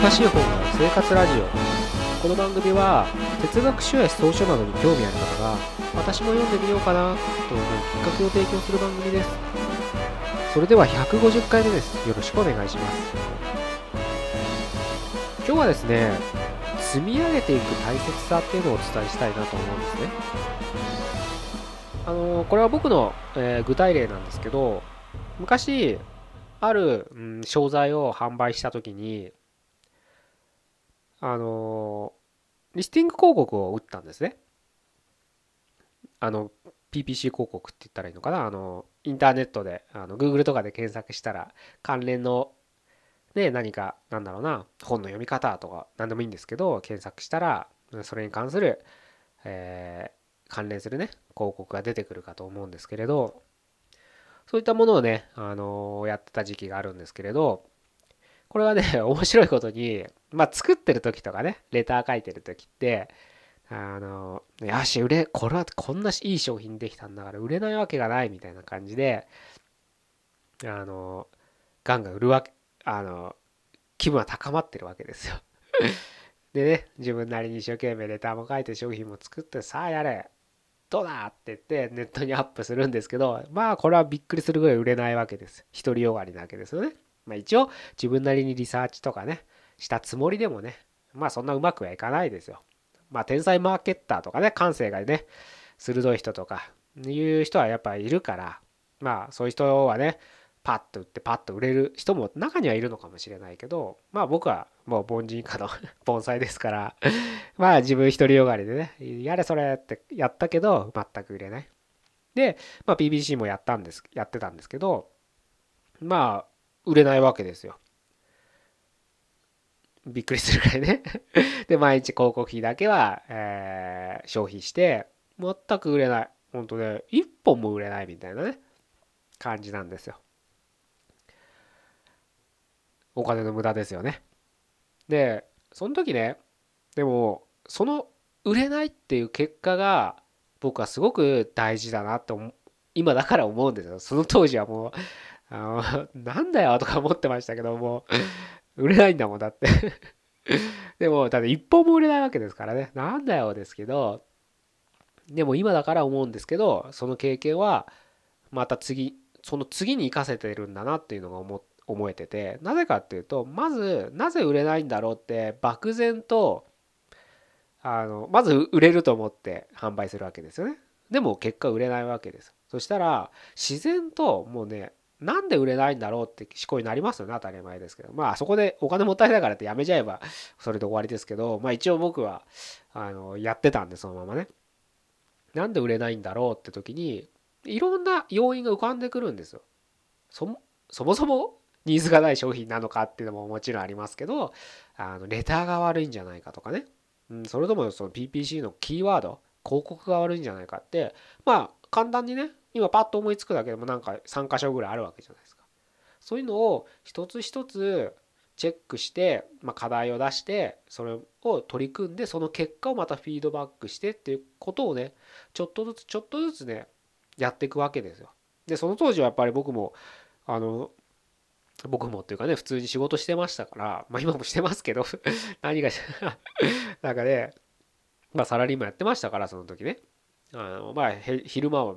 難しい本が生活ラジオ。この番組は哲学書や草書などに興味ある方が私も読んでみようかなと思うきっかけを提供する番組です。それでは150回目です。よろしくお願いします。今日はですね積み上げていく大切さっていうのをお伝えしたいなと思うんですね。あのこれは僕の、えー具体例なんですけど昔ある、うん、商材を販売した時にあのリスティング広告を打ったんですね。あの PPC 広告って言ったらいいのかな。あのインターネットであの Google とかで検索したら関連のね何かなんだろうな本の読み方とか何でもいいんですけど検索したらそれに関する、えー関連するね広告が出てくるかと思うんですけれどそういったものをね、あのやってた時期があるんですけれどこれはね 面白いことにまあ作ってる時とかねレター書いてる時ってあのよし売れこれはこんないい商品できたんだから売れないわけがないみたいな感じであのガンガン売るわけあの気分は高まってるわけですよ。でね自分なりに一生懸命レターも書いて商品も作ってさあやれどうだって言ってネットにアップするんですけどまあこれはびっくりするぐらい売れないわけです。独りよがりなわけですよね。まあ一応自分なりにリサーチとかねしたつもりでもねまあそんなうまくはいかないですよ。まあ天才マーケッターとかね感性がね鋭い人とかいう人はやっぱいるからまあそういう人はねパッと売ってパッと売れる人も中にはいるのかもしれないけどまあ僕はもう凡人以下の 盆栽ですからまあ自分独りよがりでねやれそれってやったけど全く売れない。で、まあ、PBC もやったんですやってたんですけどまあ売れないわけですよ。びっくりするぐらいね。で毎日広告費だけは、えー消費して全く売れない。本当ね一本も売れないみたいなね。感じなんですよ。お金の無駄ですよね。でその時ねでもその売れないっていう結果が僕はすごく大事だなって今だから思うんですよ。その当時はもうあの なんだよとか思ってましたけども売れないんだもんだって。でもただ一本も売れないわけですからね。なんだよですけどでも今だから思うんですけどその経験はまた次その次に生かせてるんだなっていうのが思思えててなぜかっていうとまずなぜ売れないんだろうって漠然とあのまず売れると思って販売するわけですよね。でも結果売れないわけです。そしたら自然ともうねなんで売れないんだろうって思考になりますよね当たり前ですけど。まあそこでお金もったいないからってやめちゃえば それで終わりですけど。まあ一応僕はあのやってたんでそのままね。なんで売れないんだろうって時にいろんな要因が浮かんでくるんですよ。そもそもそも ニーズがない商品なのかっていうのももちろんありますけどあのレターが悪いんじゃないかとかね、うん、それともその PPC のキーワード広告が悪いんじゃないかって。まあ簡単にね今パッと思いつくだけでもなんか3箇所ぐらいあるわけじゃないですかそういうのを一つ一つチェックして、まあ、課題を出してそれを取り組んでその結果をまたフィードバックしてっていうことをねちょっとずつちょっとずつねやっていくわけですよ。でその当時はやっぱり僕もあの僕もっていうかね普通に仕事してましたからまあ今もしてますけど 何が なんかねまあサラリーマンやってましたからその時ねあのまあ昼間は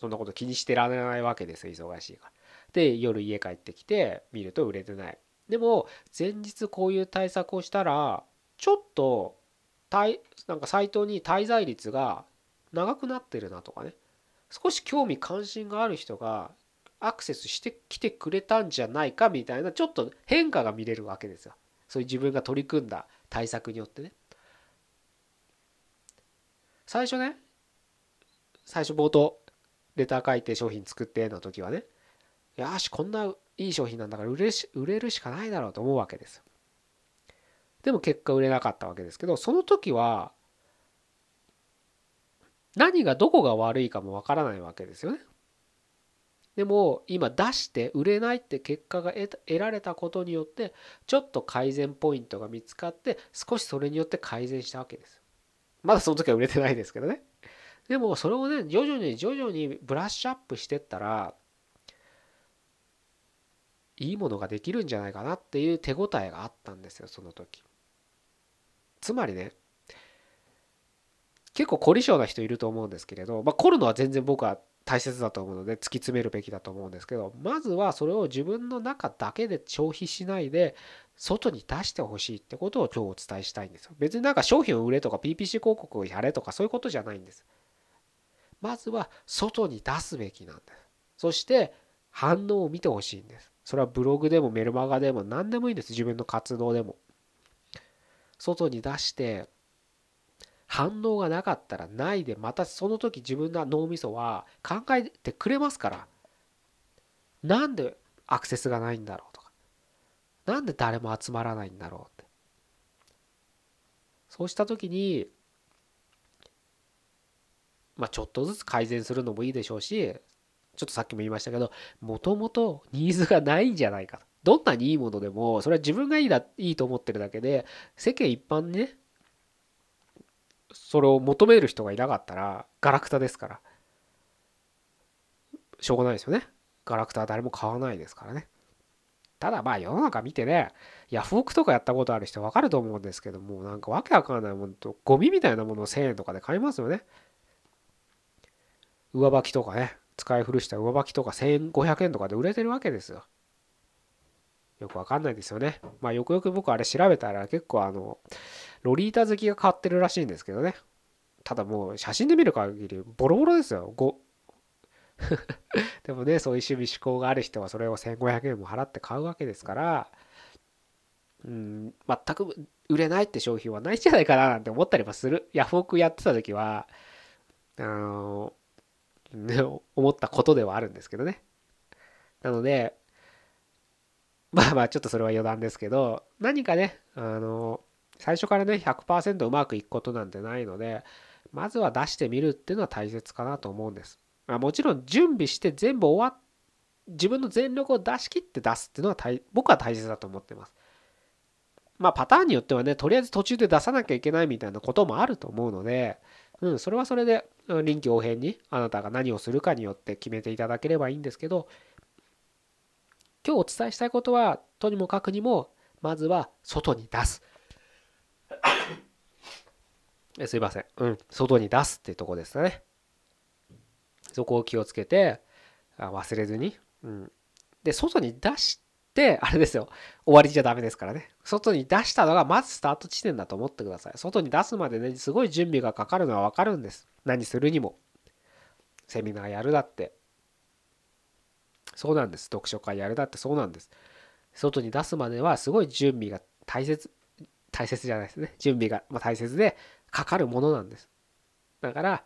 そんなこと気にしてられないわけです忙しいから。で夜家帰ってきて見ると売れてない。でも前日こういう対策をしたらちょっとなんかサイトに滞在率が長くなってるなとかね少し興味関心がある人がアクセスしてきてくれたんじゃないかみたいなちょっと変化が見れるわけですよそういう自分が取り組んだ対策によってね最初ね最初冒頭レター書いて商品作っての時はねよしこんないい商品なんだから売れし売れるしかないだろうと思うわけですでも結果売れなかったわけですけどその時は何がどこが悪いかもわからないわけですよね。でも今出して売れないって結果が得得られたことによってちょっと改善ポイントが見つかって少しそれによって改善したわけですまだその時は売れてないですけどね。でもそれをね徐々に徐々にブラッシュアップしてったらいいものができるんじゃないかなっていう手応えがあったんですよその時。つまりね結構凝り性な人いると思うんですけれど、まあ、凝るのは全然僕は大切だと思うので突き詰めるべきだと思うんですけどまずはそれを自分の中だけで消費しないで外に出してほしいってことを今日お伝えしたいんですよ。別になんか商品を売れとか PPC 広告をやれとかそういうことじゃないんです。まずは外に出すべきなんですそして反応を見てほしいんです。それはブログでもメルマガでも何でもいいんです。自分の活動でも。外に出して反応がなかったらないでまたその時自分の脳みそは考えてくれますから。なんでアクセスがないんだろうとか。なんで誰も集まらないんだろうって。そうした時にまあちょっとずつ改善するのもいいでしょうしちょっとさっきも言いましたけどもともとニーズがないんじゃないかと。どんなにいいものでもそれは自分がいいだいいと思ってるだけで世間一般にねそれを求める人がいなかったらガラクタですから。しょうがないですよね。ガラクタは誰も買わないですからね。ただまあ世の中見てねヤフオクとかやったことある人分かると思うんですけどもなんかわけわかんないものとゴミみたいなものを1000円とかで買いますよね。上履きとかね使い古した上履きとか1500円とかで売れてるわけですよよくわかんないですよねまあよくよく僕あれ調べたら結構あのロリータ好きが買ってるらしいんですけどね。ただもう写真で見る限りボロボロですよ。でもね、そういう趣味思考がある人はそれを1500円も払って買うわけですから、うん、全く売れないって商品はないんじゃないかななんて思ったりもする。ヤフオクやってた時は、あの、思ったことではあるんですけどね。なので、まあまあちょっとそれは余談ですけど、何かね、あの、最初からね100%うまくいくことなんてないのでまずは出してみるっていうのは大切かなと思うんです。まあ、もちろん準備して全部終わっ自分の全力を出し切って出すっていうのは僕は大切だと思ってます。まあパターンによってはねとりあえず途中で出さなきゃいけないみたいなこともあると思うので、うん、それはそれで臨機応変にあなたが何をするかによって決めていただければいいんですけど今日お伝えしたいことはとにもかくにもまずは外に出す。すいません。うん。外に出すっていうとこですね。そこを気をつけて、忘れずに。うん。で、外に出して、あれですよ。終わりじゃダメですからね。外に出したのがまずスタート地点だと思ってください。外に出すまでね、すごい準備がかかるのはわかるんです。何するにも。セミナーやるだって。そうなんです。読書会やるだってそうなんです。外に出すまではすごい準備が大切、大切じゃないですね。準備がま大切で、かかるものなんです。だから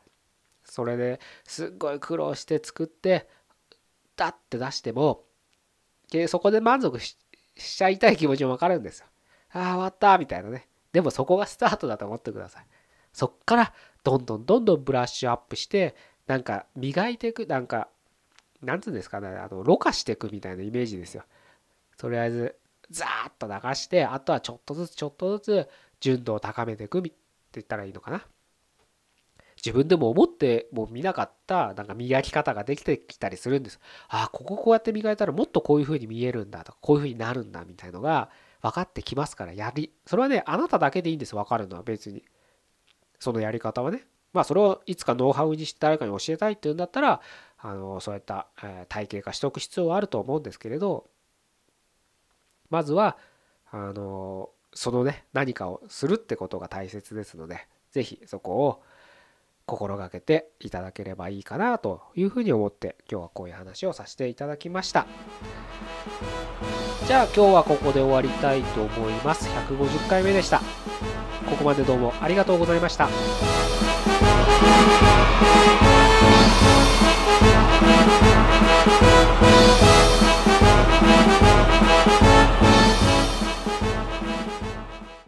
それですっごい苦労して作ってダッて出してもでそこで満足しちゃいたい気持ちもわかるんですよ。ああ終わったみたいなね。でもそこがスタートだと思ってください。そっからどんどんどんどんブラッシュアップしてなんか磨いていくなんかなんつうんですかねあのろ過していくみたいなイメージですよ。とりあえずザーッと流してあとはちょっとずつちょっとずつ純度を高めていくって言ったらいいのかな自分でも思っても見なかったなんか磨き方ができてきたりするんです。ああ、こここうやって磨いたらもっとこういう風に見えるんだとか、こういう風になるんだみたいのが分かってきますから、やり、それはね、あなただけでいいんです、分かるのは別に。そのやり方はね。まあ、それをいつかノウハウにして誰かに教えたいっていうんだったら、あの、そういった、体系化しておく必要はあると思うんですけれど、まずは、あの、そのね、何かをするってことが大切ですので、是非そこを心がけていただければいいかなというふうに思って今日はこういう話をさせていただきました。じゃあ今日はここで終わりたいと思います。150回目でした。ここまでどうもありがとうございました。